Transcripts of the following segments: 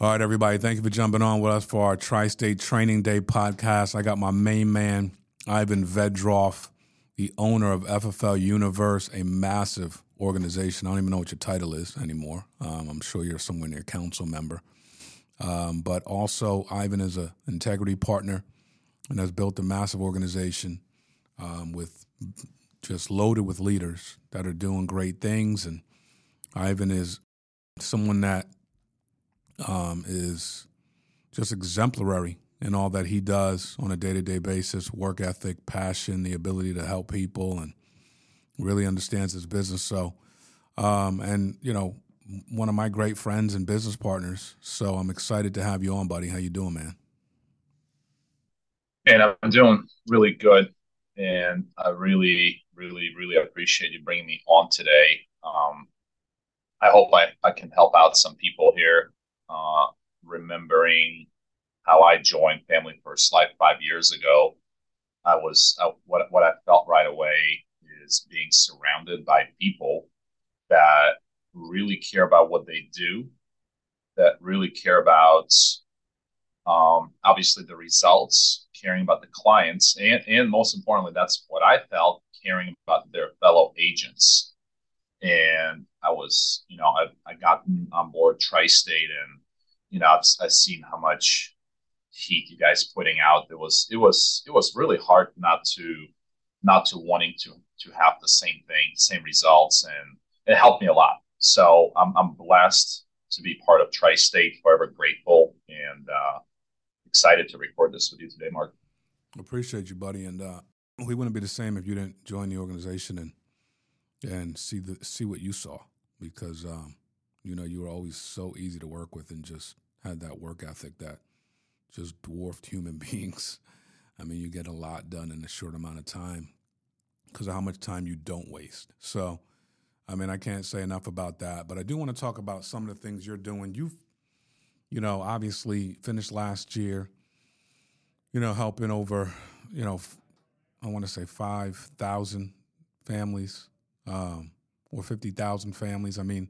All right, everybody. Thank you for jumping on with us for our Tri State Training Day podcast. I got my main man, Ivan Vedrov, the owner of FFL Universe, a massive organization. I don't even know what your title is anymore. Um, I'm sure you're somewhere near council member. Um, but also, Ivan is an integrity partner and has built a massive organization um, with just loaded with leaders that are doing great things. And Ivan is someone that um, is just exemplary in all that he does on a day to day basis work ethic, passion, the ability to help people, and really understands his business. So, um, and, you know, one of my great friends and business partners. So I'm excited to have you on, buddy. How you doing, man? And I'm doing really good, and I really, really, really appreciate you bringing me on today. Um, I hope I, I can help out some people here remembering how I joined Family First Life five years ago. I was uh, what what I felt right away is being surrounded by people that really care about what they do, that really care about um, obviously the results, caring about the clients, and and most importantly, that's what I felt caring about their fellow agents. And I was, you know, I I gotten on board Tri-State, and you know, I've, I've seen how much heat you guys putting out. It was it was it was really hard not to not to wanting to to have the same thing, same results, and it helped me a lot. So I'm I'm blessed to be part of Tri-State, forever grateful, and uh, excited to record this with you today, Mark. Appreciate you, buddy, and uh, we wouldn't be the same if you didn't join the organization and and see the see what you saw because um, you know you were always so easy to work with and just had that work ethic that just dwarfed human beings. I mean, you get a lot done in a short amount of time because of how much time you don't waste. So, I mean, I can't say enough about that, but I do want to talk about some of the things you're doing. You've, you know, obviously finished last year, you know, helping over, you know, I want to say 5,000 families um, or 50,000 families. I mean,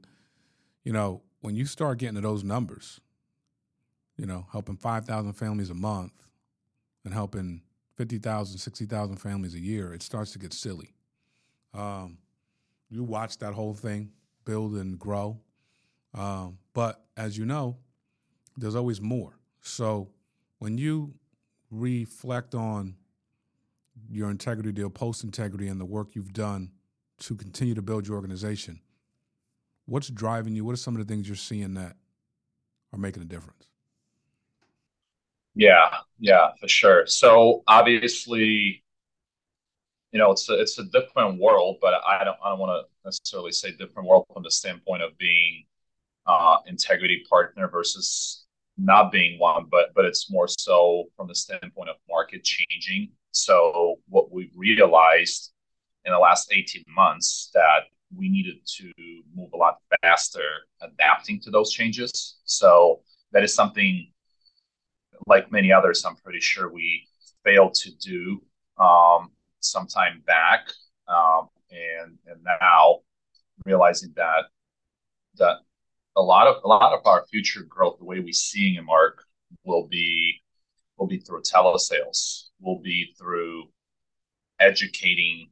you know, when you start getting to those numbers, you know, helping 5,000 families a month and helping 50,000, 60,000 families a year, it starts to get silly. Um, you watch that whole thing build and grow. Um, but as you know, there's always more. So when you reflect on your integrity, your post integrity, and the work you've done to continue to build your organization, what's driving you? What are some of the things you're seeing that are making a difference? Yeah, yeah, for sure. So obviously, you know, it's a, it's a different world, but I don't I don't want to necessarily say different world from the standpoint of being uh, integrity partner versus not being one, but but it's more so from the standpoint of market changing. So what we've realized in the last 18 months that we needed to move a lot faster adapting to those changes. So that is something like many others, I'm pretty sure we failed to do um, sometime back, um, and and now realizing that that a lot of a lot of our future growth, the way we're seeing it, Mark, will be will be through telesales, will be through educating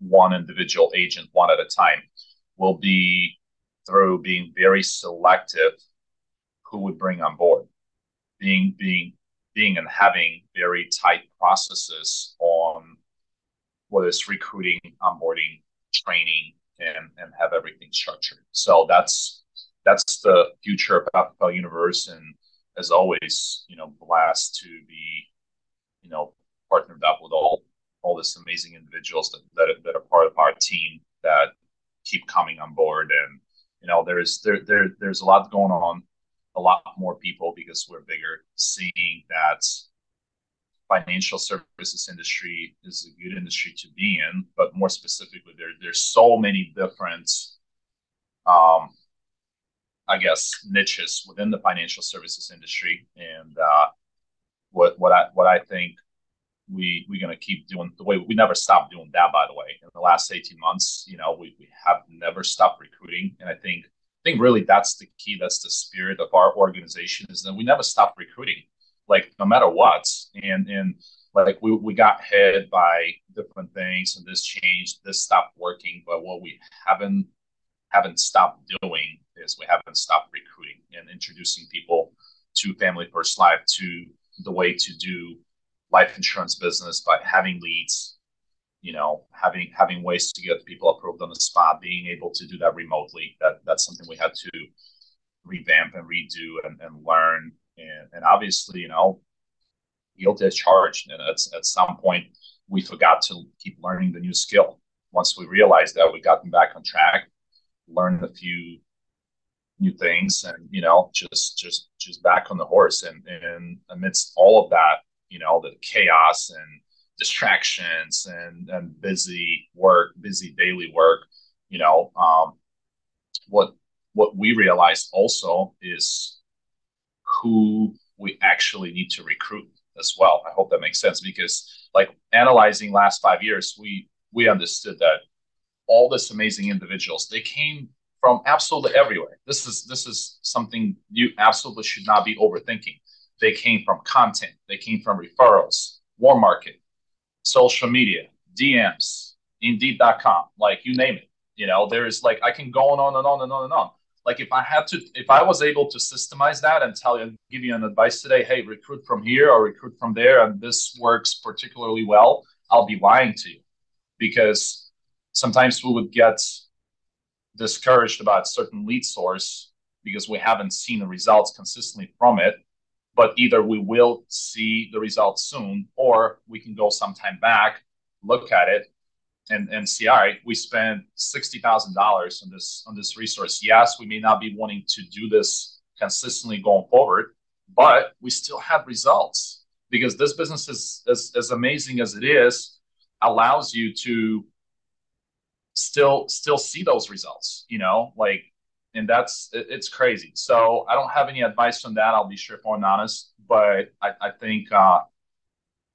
one individual agent one at a time, will be through being very selective who would bring on board being being being and having very tight processes on whether it's recruiting, onboarding, training, and and have everything structured. So that's that's the future of FFL Universe, and as always, you know, blessed to be, you know, partnered up with all all this amazing individuals that that, that are part of our team that keep coming on board, and you know, there's there there there's a lot going on a lot more people because we're bigger, seeing that financial services industry is a good industry to be in, but more specifically, there there's so many different, um, I guess, niches within the financial services industry, and uh, what what I what I think we we're gonna keep doing the way we never stopped doing that. By the way, in the last eighteen months, you know, we we have never stopped recruiting, and I think I think really that's the key. That's the spirit of our organization is that we never stop recruiting, like no matter what. And and like we, we got hit by different things and this changed, this stopped working. But what we haven't haven't stopped doing is we haven't stopped recruiting and introducing people to Family First Life to the way to do life insurance business by having leads, you know, having having ways to get people approved on the spot, being able to do that remotely. That that's something we had to revamp and redo and, and learn. And, and obviously, you know, guilty as charged. And at, at some point, we forgot to keep learning the new skill. Once we realized that, we got them back on track, learned a few new things, and you know, just just just back on the horse. And and amidst all of that, you know, all the chaos and distractions and and busy work, busy daily work, you know, um, what what we realized also is who we actually need to recruit as well. I hope that makes sense because like analyzing last five years, we we understood that all this amazing individuals they came from absolutely everywhere. This is this is something you absolutely should not be overthinking. They came from content, they came from referrals, warm market, social media, DMs, Indeed.com, like you name it. You know, there is like I can go on and on and on and on like if I had to, if I was able to systemize that and tell you, give you an advice today, hey, recruit from here or recruit from there, and this works particularly well, I'll be lying to you because sometimes we would get discouraged about certain lead source because we haven't seen the results consistently from it. But either we will see the results soon, or we can go sometime back, look at it, and and see, all right, we spent sixty thousand dollars on this on this resource. Yes, we may not be wanting to do this consistently going forward, but we still have results because this business is as, as amazing as it is, allows you to still still see those results. You know, like and that's it, it's crazy. So I don't have any advice on that. I'll be straightforward and honest, but I, I think uh,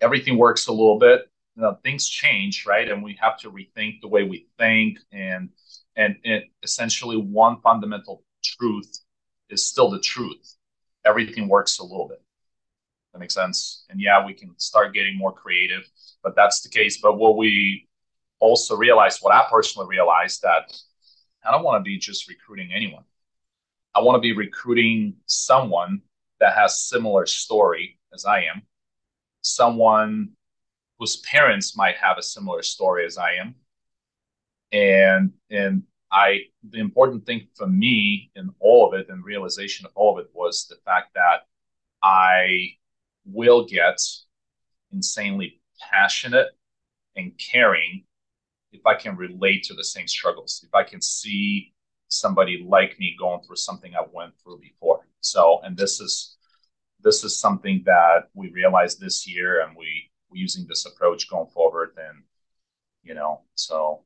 everything works a little bit you know, things change, right? And we have to rethink the way we think. And and essentially, one fundamental truth is still the truth. Everything works a little bit. That makes sense. And yeah, we can start getting more creative, but that's the case. But what we also realized, what I personally realized, that I don't want to be just recruiting anyone. I want to be recruiting someone that has similar story as I am, someone whose parents might have a similar story as I am. And and I the important thing for me in all of it and realization of all of it was the fact that I will get insanely passionate and caring if I can relate to the same struggles, if I can see somebody like me going through something I went through before. So, and this is this is something that we realized this year, and we we using this approach going forward. And, you know, so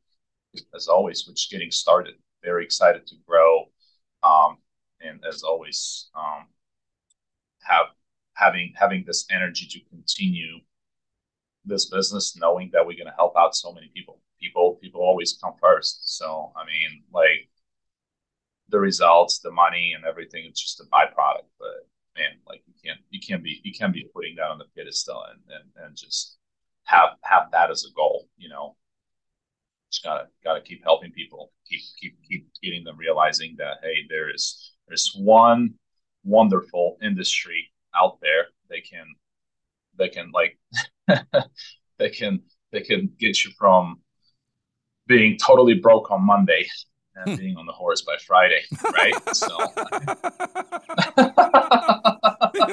as always, we're just getting started. Very excited to grow. Um, and as always, um, have having having this energy to continue this business, knowing that we're going to help out so many people. People people always come first. So I mean, like the results, the money, and everything. It's just a byproduct, but man, like you can't you can't be you can't be putting that on the pedestal and and, and just have have that as a goal, you know. Just gotta gotta keep helping people, keep keep keep getting them realizing that hey, there is there's one wonderful industry out there they can they can like they can they can get you from being totally broke on Monday and hmm. being on the horse by Friday, right? so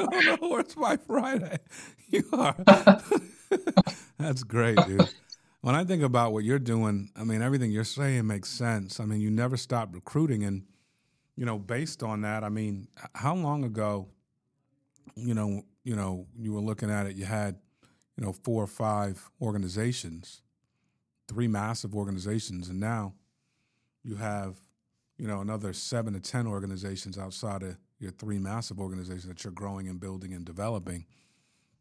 on the horse by Friday. You are. That's great, dude. When I think about what you're doing, I mean, everything you're saying makes sense. I mean, you never stop recruiting, and you know, based on that, I mean, how long ago, you know, you know, you were looking at it, you had, you know, four or five organizations, three massive organizations, and now you have, you know, another seven to ten organizations outside of your three massive organizations that you're growing and building and developing.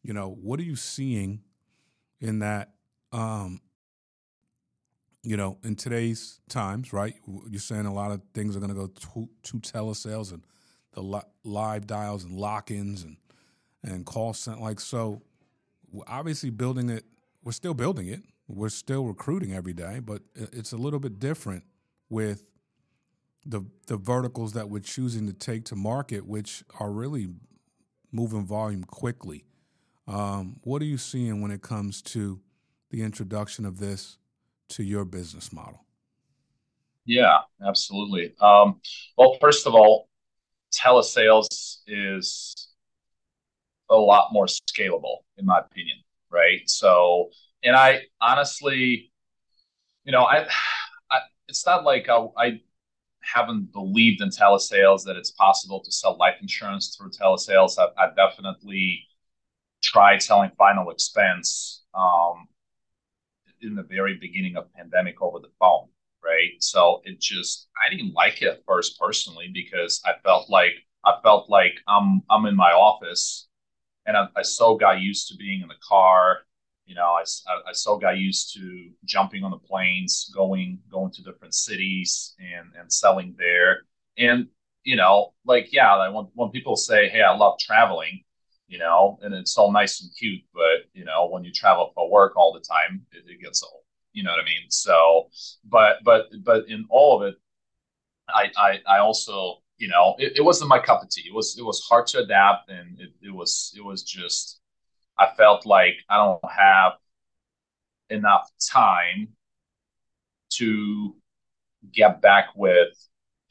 You know, what are you seeing in that um, you know, in today's times, right? You're saying a lot of things are going to go to, to telesales and the li- live dials and lock-ins and and call center. Like so, obviously building it. We're still building it. We're still recruiting every day, but it's a little bit different with the the verticals that we're choosing to take to market, which are really moving volume quickly. Um, what are you seeing when it comes to the introduction of this to your business model? Yeah, absolutely. Um, well, first of all, telesales is a lot more scalable, in my opinion, right? So, and I honestly, you know, I, I it's not like I, I haven't believed in telesales that it's possible to sell life insurance through telesales. I've, I've definitely tried selling final expense um, in the very beginning of pandemic over the phone, right? So it just I didn't like it at first personally because I felt like I felt like I'm I'm in my office and I, I so got used to being in the car you know, I, I, so got used to jumping on the planes, going going to different cities and and selling there. And you know, like yeah, like when when people say, "Hey, I love traveling," you know, and it's all nice and cute, but you know, when you travel for work all the time, it, it gets old. You know what I mean? So, but but but in all of it, I I, I also you know it, it wasn't my cup of tea. It was it was hard to adapt, and it, it was it was just I felt like I don't have enough time to get back with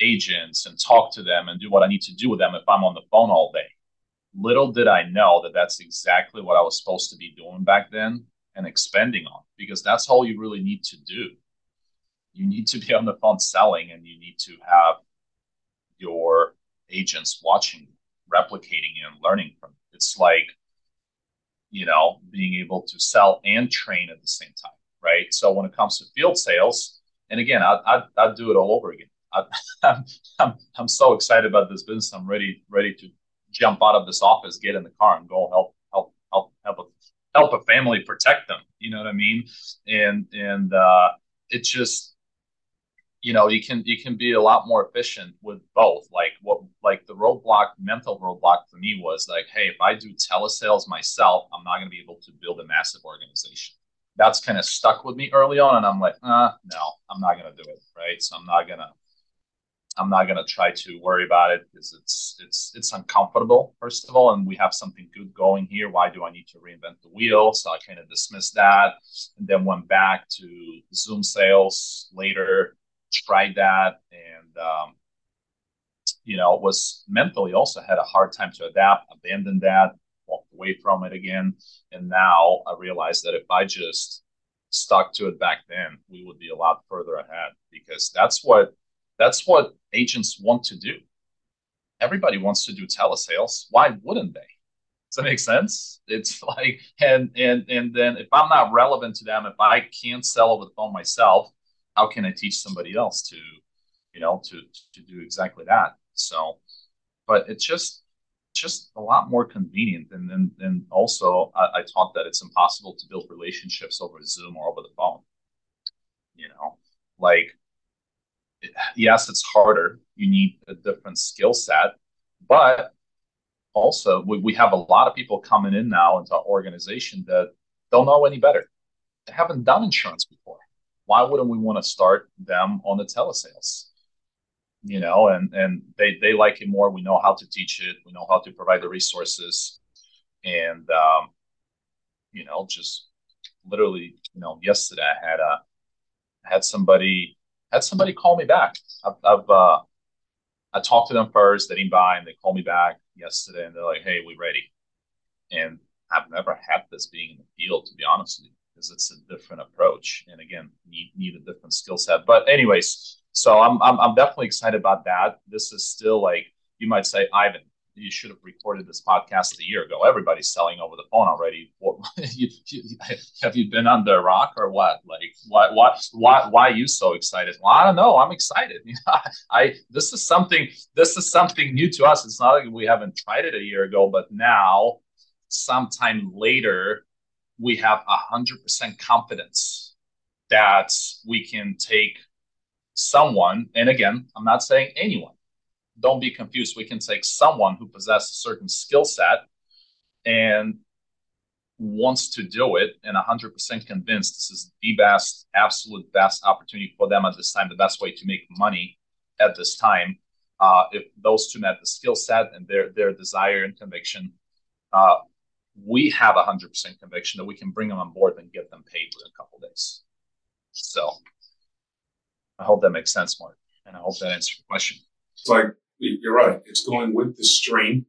agents and talk to them and do what I need to do with them if I'm on the phone all day. Little did I know that that's exactly what I was supposed to be doing back then and expending on because that's all you really need to do. You need to be on the phone selling and you need to have your agents watching, replicating and learning from it. It's like you know, being able to sell and train at the same time, right? So when it comes to field sales, and again, I'd, I'd, I'd do it all over again. I, am I'm, I'm so excited about this business. I'm ready ready to jump out of this office, get in the car, and go help help help help a, help a family protect them. You know what I mean? And and uh, it just you know you can you can be a lot more efficient with both. Like what like the roadblock mental roadblock for me was like hey if i do telesales myself i'm not going to be able to build a massive organization. That's kind of stuck with me early on and i'm like uh, no i'm not going to do it right? So i'm not going to i'm not going to try to worry about it because it's it's it's uncomfortable first of all and we have something good going here. Why do i need to reinvent the wheel? So i kind of dismissed that and then went back to zoom sales later tried that and um, you know was mentally also had a hard time to adapt abandoned that walked away from it again. And now i realized that if i just stuck to it back then we would be a lot further ahead because that's what that's what agents want to do. Everybody wants to do telesales. Why wouldn't they? Does that make sense? It's like and and and then if i'm not relevant to them if i can't sell over the phone myself how can I teach somebody else to, you know, to to do exactly that? So, but it's just just a lot more convenient. And then and also I, I taught that it's impossible to build relationships over Zoom or over the phone. You know, like yes, it's harder. You need a different skill set, but also we, we have a lot of people coming in now into our organization that don't know any better. They haven't done insurance before why wouldn't we want to start them on the telesales? You know, and and they they like it more. We know how to teach it. We know how to provide the resources, and um, you know, just literally, you know, yesterday I had a had somebody had somebody call me back. I've, I've uh, I talked to them first. They didn't buy, and they called me back yesterday, and they're like, "Hey, we ready." And I've never had this being in the field, to be honest with you because it's a different approach. And again need need a different skill set. But anyways so I'm, I'm i'm definitely excited about that. This is still like you might say ivan you should have recorded this podcast a year ago. Everybody's selling over the phone already. What, you, you, have you been under a rock or what? Like why why why why are you so excited? Well i don't know. I'm excited. I this is something this is something new to us. It's not like we haven't tried it a year ago but now sometime later we have 100% confidence that we can take someone, and again, I'm not saying anyone. Don't be confused. We can take someone who possesses a certain skill set and wants to do it and 100% convinced this is the best, absolute best opportunity for them at this time, the best way to make money at this time. Uh, if those two met the skill set and their their desire and conviction, uh, we have a 100% conviction that we can bring them on board and get them paid within a couple days. So I hope that makes sense, Mark, and I hope that answers your question. It's like you're right. It's going with the stream.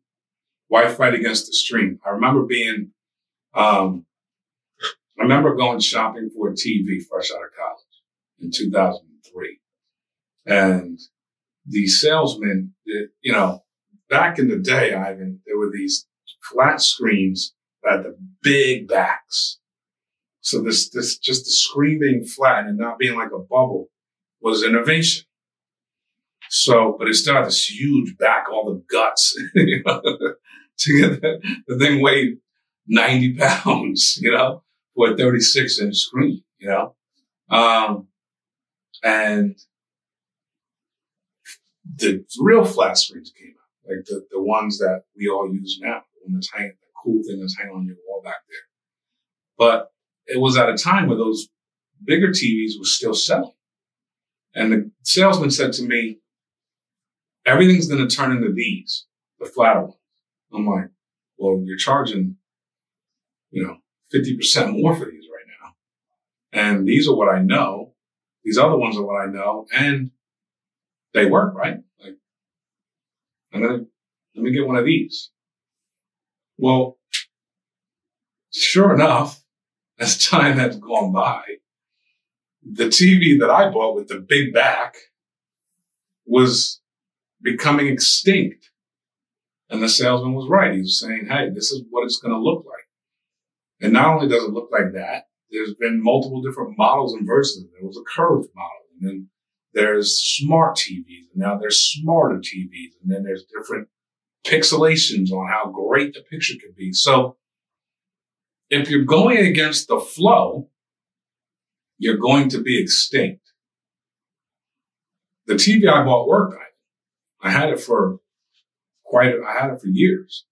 Why fight against the stream? I remember being, um, I remember going shopping for a TV fresh out of college in 2003, and the salesman, you know, back in the day, Ivan, there were these flat screens that had the big backs. So this, this, just the screen being flat and not being like a bubble was innovation. So, but it still had this huge back, all the guts, to get the, the thing weighed 90 pounds, you know, for a 36 inch screen, you know. Um, and the real flat screens came out, like the, the ones that we all use now, one that's hanging, the cool thing that's hanging on your wall back there. But it was at a time where those bigger TVs were still selling. And the salesman said to me, everything's going to turn into these, the flatter ones. I'm like, well, you're charging, you know, 50% more for these right now. And these are what I know. These other ones are what I know. And they work, right? Like, I'm going to, let me get one of these. Well, sure enough, as time has gone by, the TV that I bought with the big back was becoming extinct. And the salesman was right. He was saying, Hey, this is what it's going to look like. And not only does it look like that, there's been multiple different models and versions. There was a curved model and then there's smart TVs and now there's smarter TVs and then there's different pixelations on how great the picture could be. So if you're going against the flow, you're going to be extinct. The TV I bought worked. I, I had it for quite, I had it for years,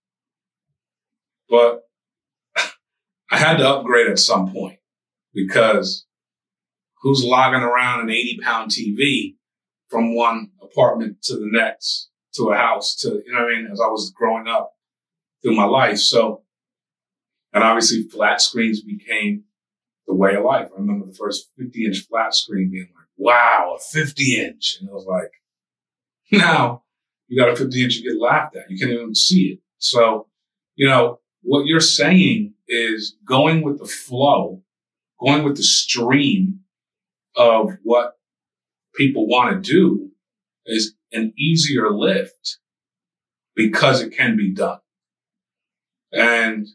but I had to upgrade at some point because who's logging around an 80 pound TV from one apartment to the next to a house to, you know what I mean? As I was growing up through my life. So, and obviously flat screens became the way of life. I remember the first 50 inch flat screen being like, wow, a 50 inch. And it was like, now you got a 50 inch, you get laughed at. You can't even see it. So, you know, what you're saying is going with the flow, going with the stream of what people want to do is an easier lift because it can be done. And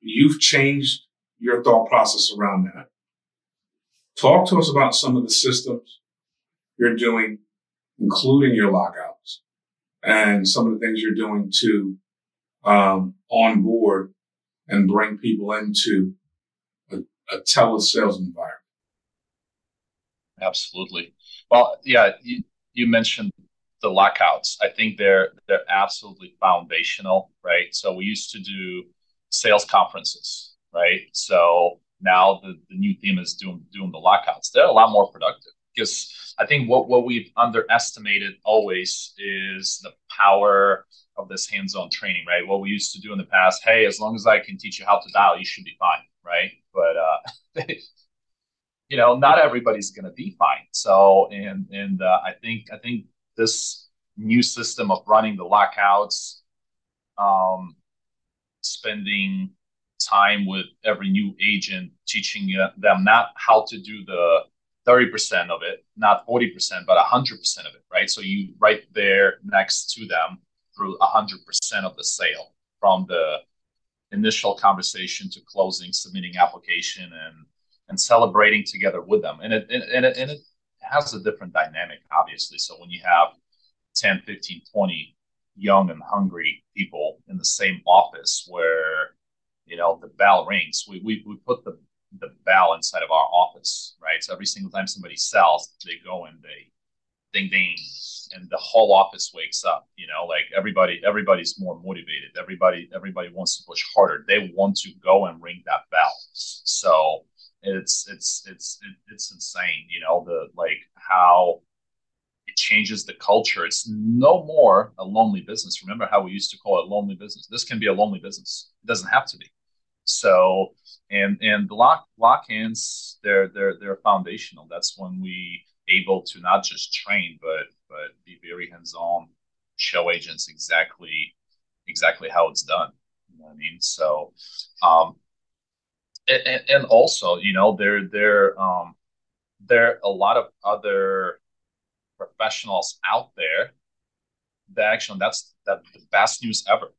you've changed your thought process around that. Talk to us about some of the systems you're doing, including your lockouts and some of the things you're doing to um, onboard and bring people into a, a telesales environment. Absolutely. Well, yeah, you, you mentioned the lockouts. I think they're they're absolutely foundational, right? So we used to do sales conferences, right? So now the, the new team is doing doing the lockouts. They're a lot more productive because I think what, what we've underestimated always is the power of this hands-on training, right? What we used to do in the past, hey, as long as I can teach you how to dial, you should be fine, right? But uh, you know, not everybody's going to be fine. So, and and uh, I think I think this new system of running the lockouts, um, spending time with every new agent, teaching them not how to do the 30% of it, not 40%, but 100% of it, right? So you right there next to them through 100% of the sale from the initial conversation to closing, submitting application and and celebrating together with them. And it, and it, and it has a different dynamic, obviously. So when you have 10, 15, 20 young and hungry people in the same office where, you know, the bell rings, we, we, we put the the bell inside of our office, right? So every single time somebody sells, they go and they ding ding, and the whole office wakes up. You know, like everybody, everybody's more motivated. Everybody, everybody wants to push harder. They want to go and ring that bell. So it's it's it's it's insane. You know, the like how it changes the culture. It's no more a lonely business. Remember how we used to call it lonely business? This can be a lonely business. It doesn't have to be. So and and the lock lock-ins they're they're they're foundational. That's when we able to not just train but but be very hands-on, show agents exactly exactly how it's done. You know what I mean? So um and, and also, you know, there there um there are a lot of other professionals out there that actually that's that the best news ever.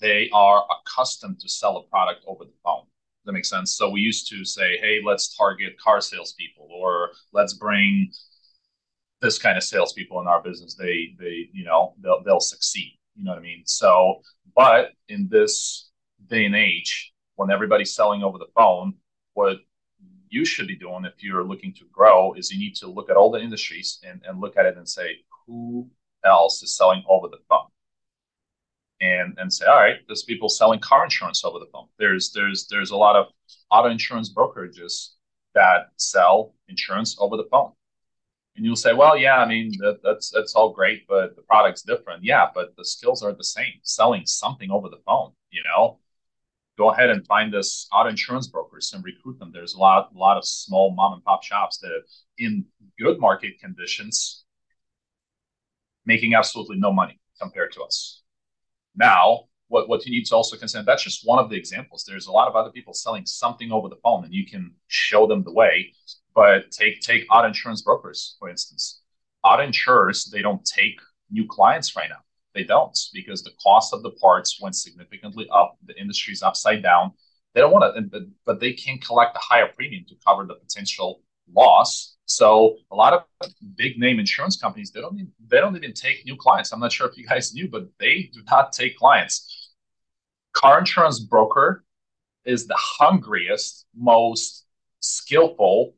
They are accustomed to sell a product over the phone. Does that make sense? So we used to say, hey, let's target car salespeople or let's bring this kind of salespeople in our business. They they, you know, they'll they'll succeed. You know what I mean? So, but in this day and age, when everybody's selling over the phone, what you should be doing if you're looking to grow is you need to look at all the industries and, and look at it and say who else is selling over the phone? And and say all right there's people selling car insurance over the phone. There's there's there's a lot of auto insurance brokerages that sell insurance over the phone. And you'll say well yeah i mean that, that's that's all great but the product's different. Yeah but the skills are the same. Selling something over the phone you know go ahead and find us auto insurance brokers and recruit them. There's a lot, a lot of small mom and pop shops that, in good market conditions, making absolutely no money compared to us. Now, what, what you need to also consider that's just one of the examples. There's a lot of other people selling something over the phone, and you can show them the way. But take take auto insurance brokers, for instance. Auto insurers, they don't take new clients right now they don't because the cost of the parts went significantly up. The industry's upside down. They don't want to, but they can collect a higher premium to cover the potential loss. So a lot of big name insurance companies they don't even, they don't even take new clients. I'm not sure if you guys knew, but they do not take clients. Car insurance broker is the hungriest, most skillful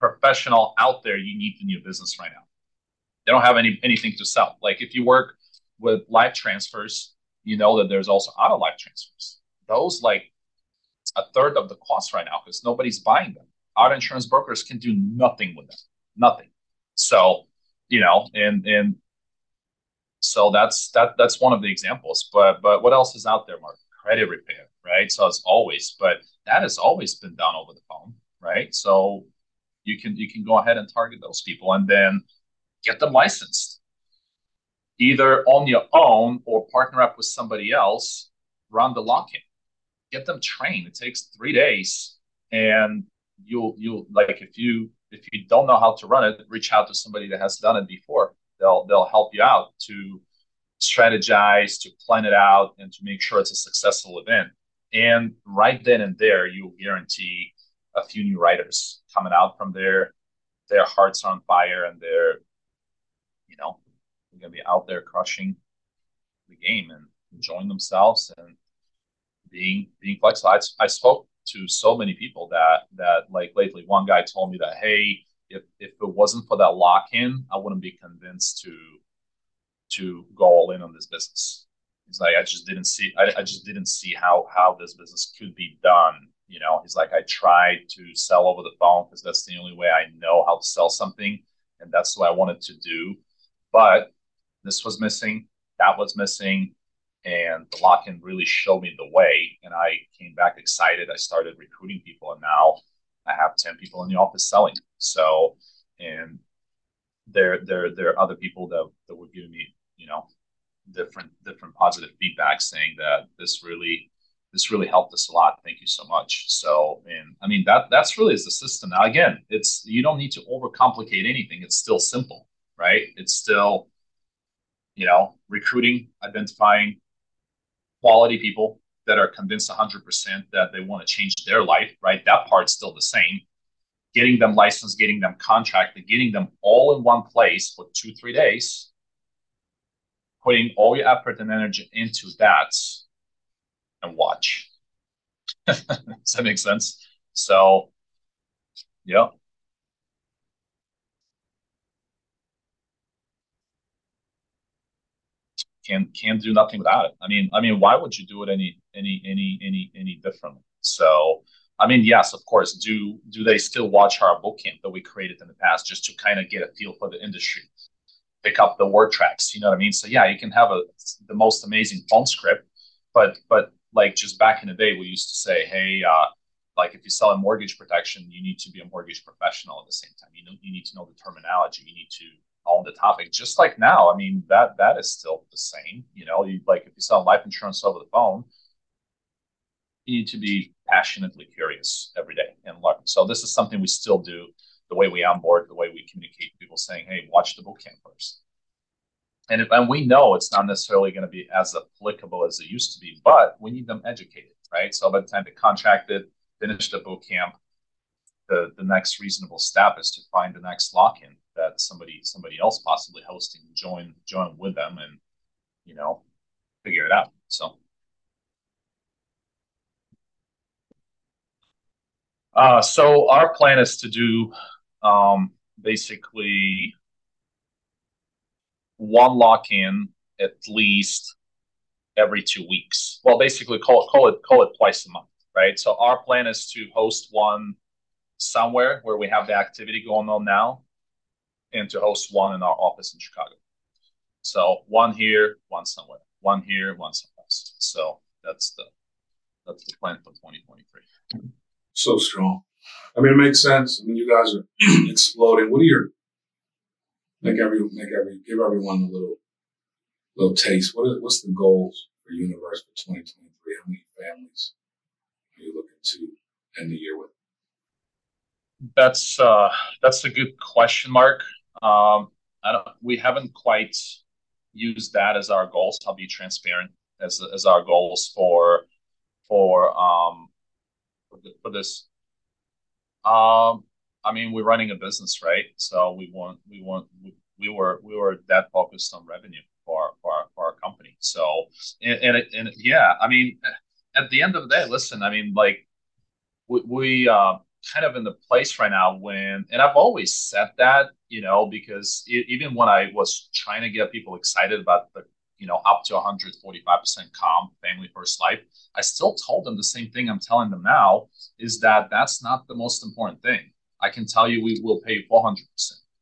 professional out there you need in your business right now. They don't have any anything to sell. Like if you work with life transfers, you know that there's also auto life transfers. Those like a third of the cost right now because nobody's buying them. Auto insurance brokers can do nothing with them, nothing. So, you know, and and so that's that that's one of the examples. But but what else is out there, Mark? Credit repair, right? So it's always, but that has always been done over the phone, right? So you can you can go ahead and target those people and then get them licensed either on your own or partner up with somebody else, run the lock-in. Get them trained. It takes three days, and you'll you'll like if you if you don't know how to run it, reach out to somebody that has done it before. They'll they'll help you out to strategize, to plan it out, and to make sure it's a successful event. And right then and there, you'll guarantee a few new writers coming out from there. Their hearts are on fire, and they're you know going to be out there crushing the game and enjoying themselves and being being flexible. I, I spoke to so many people that that like lately. One guy told me that hey, if if it wasn't for that lock in, I wouldn't be convinced to to go all in on this business. He's like, I just didn't see, I, I just didn't see how how this business could be done. You know, he's like, I tried to sell over the phone because that's the only way I know how to sell something, and that's what I wanted to do. But this was missing, that was missing, and the lock-in really showed me the way. And I came back excited. I started recruiting people, and now I have ten people in the office selling. So, and there, there, there are other people that that were giving me, you know, different different positive feedback, saying that this really this really helped us a lot. Thank you so much. So, and I mean that that's really is the system. Now, again, it's you don't need to overcomplicate anything. It's still simple, right? It's still you know, recruiting, identifying quality people that are convinced 100% that they want to change their life, right? That part's still the same. Getting them licensed, getting them contracted, getting them all in one place for two, three days, putting all your effort and energy into that and watch. Does that make sense? So, yeah. Can can do nothing without it. I mean, I mean, why would you do it any any any any any differently? So, I mean, yes, of course. Do do they still watch our boot camp that we created in the past just to kind of get a feel for the industry, pick up the word tracks? You know what I mean? So yeah, you can have a the most amazing phone script, but but like just back in the day, we used to say, hey, uh, like if you sell a mortgage protection, you need to be a mortgage professional at the same time. You know, you need to know the terminology. You need to own the topic. Just like now, I mean that that is still the same. You know, you like if you sell life insurance over the phone, you need to be passionately curious every day and learn. So this is something we still do. The way we onboard, the way we communicate, people saying, "Hey, watch the boot camp first. And, if, and we know it's not necessarily going to be as applicable as it used to be, but we need them educated, right? So by the time they contracted, finish the boot camp, the, the next reasonable step is to find the next lock-in that somebody somebody else possibly hosting join join with them and you know figure it out. So uh, so our plan is to do um, basically one lock-in at least every two weeks. Well, basically call call it call it twice a month right? So our plan is to host one somewhere where we have the activity going on now and to host one in our office in Chicago. So one here, one somewhere, one here, one somewhere. So that's the that's the plan for 2023. So strong. I mean, it makes sense. I mean, you guys are exploding. What are your make every make every give everyone a little little taste? What is, what's the goals for Universe for 2023? How many families are you looking to end the year with? That's uh, that's a good question, Mark. Um. We haven't quite used that as our goals. I'll be transparent as as our goals for for um this. Um, I mean, we're running a business, right? So we want we we, we were we were that focused on revenue for for our, company. So and yeah, I mean at the end of the day, listen, I mean, kind of in the place right now when, and I've always said that, you know, because it, even when I was trying to get people excited about the, you know, up to 145% calm family first life, I still told them the same thing I'm telling them now is that that's not the most important thing. I can tell you we will pay 400%.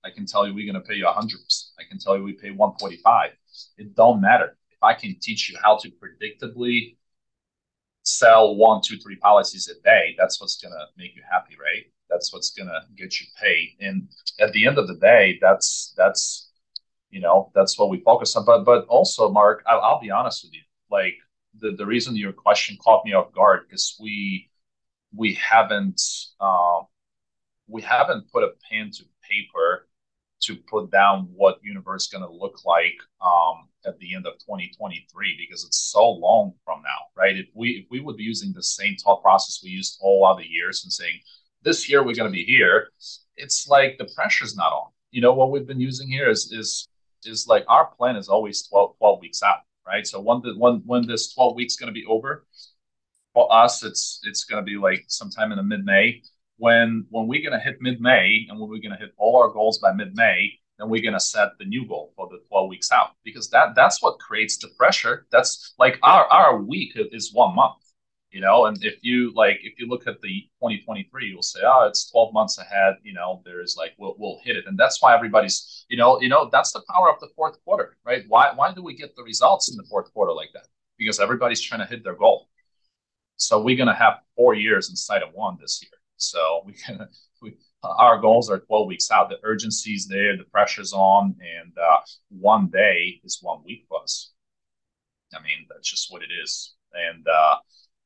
I can tell you we're going to pay you 100%. I can tell you we pay 145. It don't matter. If I can teach you how to predictably sell one, two, three policies a day, that's what's to make you happy, right? That's what's to get you paid. And at the end of the day, that's, that's, you know, that's what we focus on. But, but also, Mark, I'll, I'll be honest with you. Like the, the reason your question caught me off guard because we, we haven't, uh, we haven't put a pen to paper to put down what universe is going to look like um, at the end of 2023 because it's so long from now, right? If we if we would be using the same thought process we used all other years and saying this year we're going to be here, it's like the pressure's not on. You know what we've been using here is is is like our plan is always 12, 12 weeks out, right? So when the when when this 12 weeks going to be over, for us it's it's going to be like sometime in the mid May. When when we're going to hit mid May and when we're going to hit all our goals by mid May, then we're going to set the new goal for the 12 weeks out. Because that that's what creates the pressure. That's like our our week is one month you know? And if you like if you look at the 2023 you'll say oh it's 12 months ahead you know? There's like we'll, we'll hit it. And that's why everybody's you know you know that's the power of the fourth quarter right? Why why do we get the results in the fourth quarter like that? Because everybody's trying to hit their goal. So we're going to have four years inside of one this year so we can we, our goals are 12 weeks out. The urgency is there, the pressure's on, and uh, one day is one week for us. I mean, that's just what it is. And uh,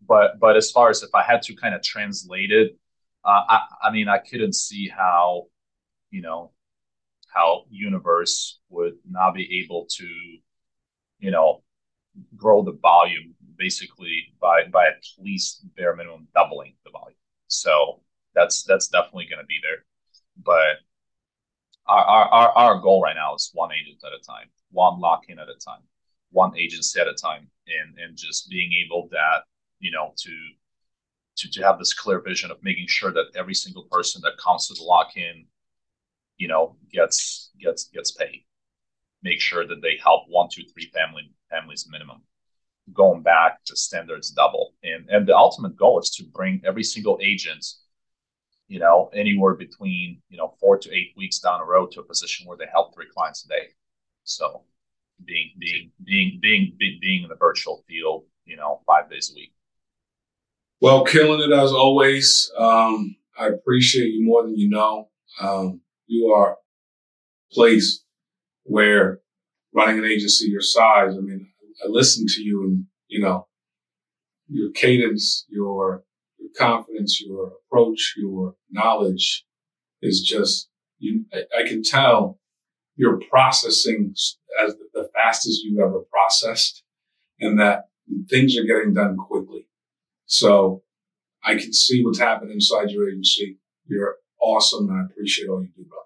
but but as far as if I had to kind of translate it, uh, I, I mean, I couldn't see how, you know, how universe would not be able to, you know, grow the volume basically by by at least bare minimum doubling the volume. So that's that's definitely going to be there. But our, our our goal right now is one agent at a time, one lock in at a time, one agency at a time, and and just being able that you know to to, to have this clear vision of making sure that every single person that comes to the lock-in, you know, gets gets gets paid. Make sure that they help one, two, three family families minimum. Going back, to standards double, and and the ultimate goal is to bring every single agent, you know, anywhere between you know four to eight weeks down the road to a position where they help three clients a day. So, being being being being being being in the virtual field, you know, five days a week. Well, killing it as always. Um, I appreciate you more than you know. Um, you are a place where running an agency your size, I mean, I listen to you and, you know, your cadence, your, your confidence, your approach, your knowledge is just, you, I, I can tell you're processing as the, fastest you've ever processed and that things are getting done quickly. So I can see what's happening inside your agency. You're awesome and I appreciate all you do, brother.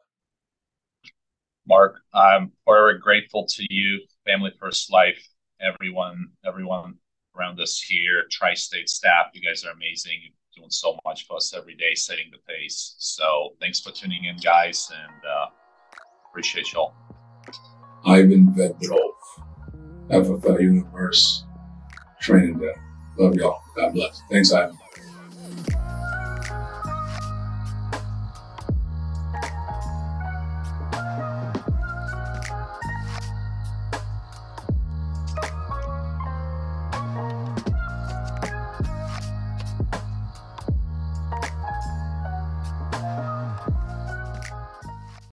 Mark, I'm very grateful to you, Family First Life, everyone, everyone around us here, tri-state staff. You guys are amazing. You're doing so much for us every day, setting the pace. So thanks for tuning in, guys, and uh, appreciate y'all. Ivan Vedrov, FFL Universe, training day. Love y'all. God bless. Thanks, Ivan.